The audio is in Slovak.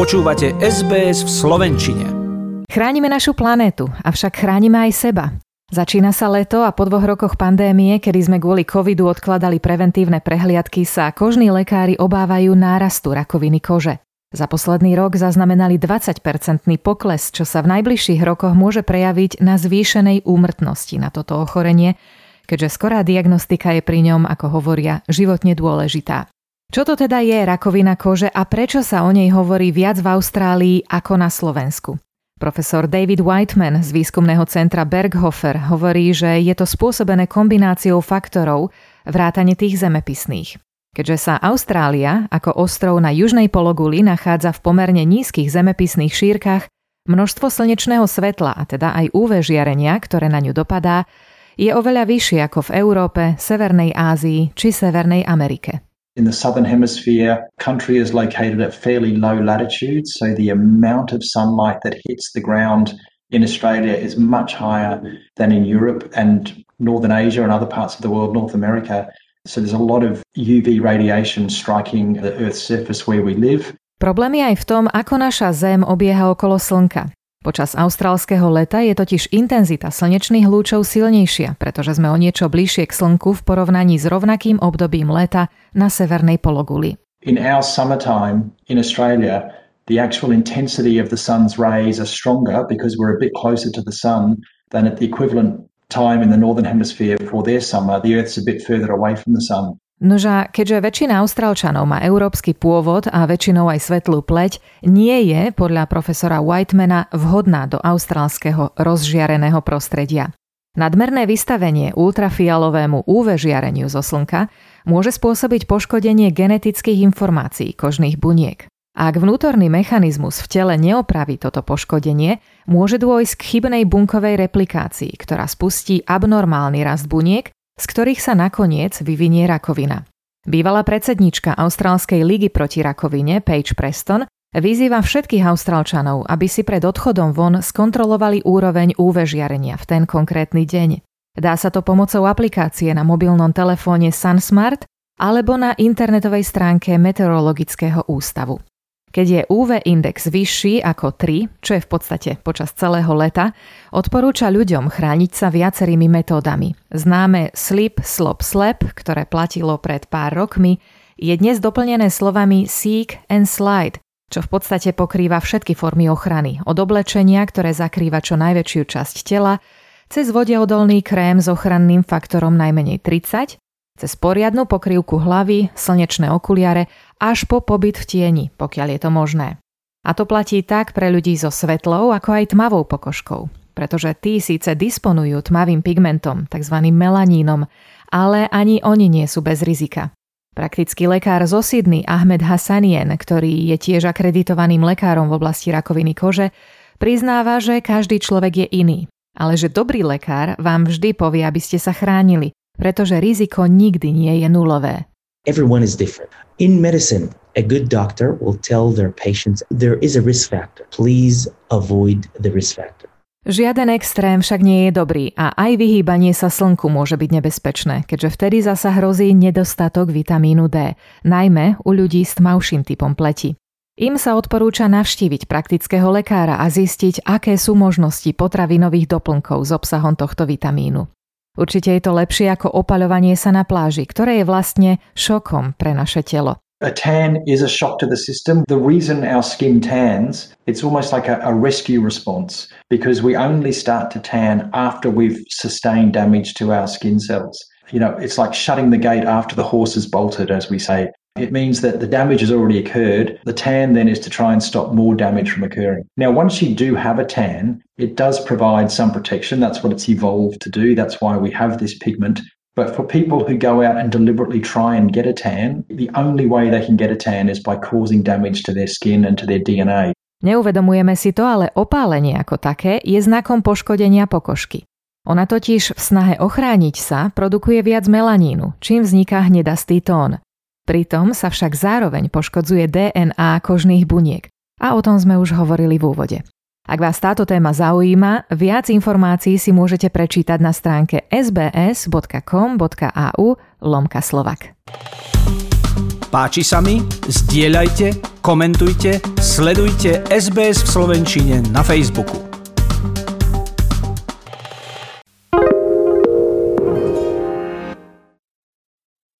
Počúvate SBS v Slovenčine. Chránime našu planétu, avšak chránime aj seba. Začína sa leto a po dvoch rokoch pandémie, kedy sme kvôli covidu odkladali preventívne prehliadky, sa kožní lekári obávajú nárastu rakoviny kože. Za posledný rok zaznamenali 20-percentný pokles, čo sa v najbližších rokoch môže prejaviť na zvýšenej úmrtnosti na toto ochorenie, keďže skorá diagnostika je pri ňom, ako hovoria, životne dôležitá. Čo to teda je rakovina kože a prečo sa o nej hovorí viac v Austrálii ako na Slovensku? Profesor David Whiteman z výskumného centra Berghofer hovorí, že je to spôsobené kombináciou faktorov vrátane tých zemepisných. Keďže sa Austrália ako ostrov na južnej pologuli nachádza v pomerne nízkych zemepisných šírkach, množstvo slnečného svetla a teda aj UV žiarenia, ktoré na ňu dopadá, je oveľa vyššie ako v Európe, Severnej Ázii či Severnej Amerike. In the southern hemisphere, country is located at fairly low latitudes, so the amount of sunlight that hits the ground in Australia is much higher than in Europe and Northern Asia and other parts of the world, North America. So there's a lot of UV radiation striking the Earth's surface where we live. Problém je aj v tom, ako naša Zem obieha okolo Slnka. Počas austrálskeho leta je totiž intenzita slnečných lúčov silnejšia, pretože sme o niečo bližšie k slnku v porovnaní s rovnakým obdobím leta na severnej pologuli. In our summertime in Australia, the actual intensity of the sun's rays are stronger because we're a bit closer to the sun than at the equivalent time in the northern hemisphere for their summer. The Earth's a bit further away from the sun. Nože, keďže väčšina Austrálčanov má európsky pôvod a väčšinou aj svetlú pleť, nie je podľa profesora Whitemana vhodná do austrálskeho rozžiareného prostredia. Nadmerné vystavenie ultrafialovému UV žiareniu zo slnka môže spôsobiť poškodenie genetických informácií kožných buniek. Ak vnútorný mechanizmus v tele neopraví toto poškodenie, môže dôjsť k chybnej bunkovej replikácii, ktorá spustí abnormálny rast buniek z ktorých sa nakoniec vyvinie rakovina. Bývalá predsednička Austrálskej ligy proti rakovine, Paige Preston, vyzýva všetkých Austrálčanov, aby si pred odchodom von skontrolovali úroveň UV žiarenia v ten konkrétny deň. Dá sa to pomocou aplikácie na mobilnom telefóne SunSmart alebo na internetovej stránke Meteorologického ústavu. Keď je UV index vyšší ako 3, čo je v podstate počas celého leta, odporúča ľuďom chrániť sa viacerými metódami. Známe slip, slop, slap, ktoré platilo pred pár rokmi, je dnes doplnené slovami seek and slide, čo v podstate pokrýva všetky formy ochrany, od oblečenia, ktoré zakrýva čo najväčšiu časť tela, cez vodeodolný krém s ochranným faktorom najmenej 30, cez poriadnu pokrývku hlavy, slnečné okuliare až po pobyt v tieni, pokiaľ je to možné. A to platí tak pre ľudí so svetlou, ako aj tmavou pokožkou, pretože tí síce disponujú tmavým pigmentom, tzv. melanínom, ale ani oni nie sú bez rizika. Praktický lekár zo Sydney Ahmed Hassanien, ktorý je tiež akreditovaným lekárom v oblasti rakoviny kože, priznáva, že každý človek je iný, ale že dobrý lekár vám vždy povie, aby ste sa chránili, pretože riziko nikdy nie je nulové. Everyone is different. In medicine, a good doctor will tell their patients there is a risk factor. Please avoid the risk factor. Žiaden extrém však nie je dobrý a aj vyhýbanie sa slnku môže byť nebezpečné, keďže vtedy zasa hrozí nedostatok vitamínu D, najmä u ľudí s tmavším typom pleti. Im sa odporúča navštíviť praktického lekára a zistiť, aké sú možnosti potravinových doplnkov s obsahom tohto vitamínu. Určite je to lepšie ako opaľovanie sa na pláži, ktoré je vlastne šokom pre naše telo. A tan is a shock to the system. The reason our skin tans, it's almost like a, a, rescue response because we only start to tan after we've sustained damage to our skin cells. You know, it's like shutting the gate after the horse has bolted, as we say. It means that the damage has already occurred. The tan then is to try and stop more damage from occurring. Now, once you do have a tan, it does provide some protection. That's what it's evolved to do. That's why we have this pigment. But for people who go out and deliberately try and get a tan, the only way they can get a tan is by causing damage to their skin and to their DNA. Neuvedomujeme si to, ale opálenie ako také je znakom poškodenia pokožky. Ona totiž v snahe ochrániť sa produkuje viac melanínu, čím vzniká hnedastý tón. Pritom sa však zároveň poškodzuje DNA kožných buniek. A o tom sme už hovorili v úvode. Ak vás táto téma zaujíma, viac informácií si môžete prečítať na stránke sbs.com.au lomka slovak. Páči sa mi? Zdieľajte, komentujte, Sledujte SBS v Slovenčine na Facebooku.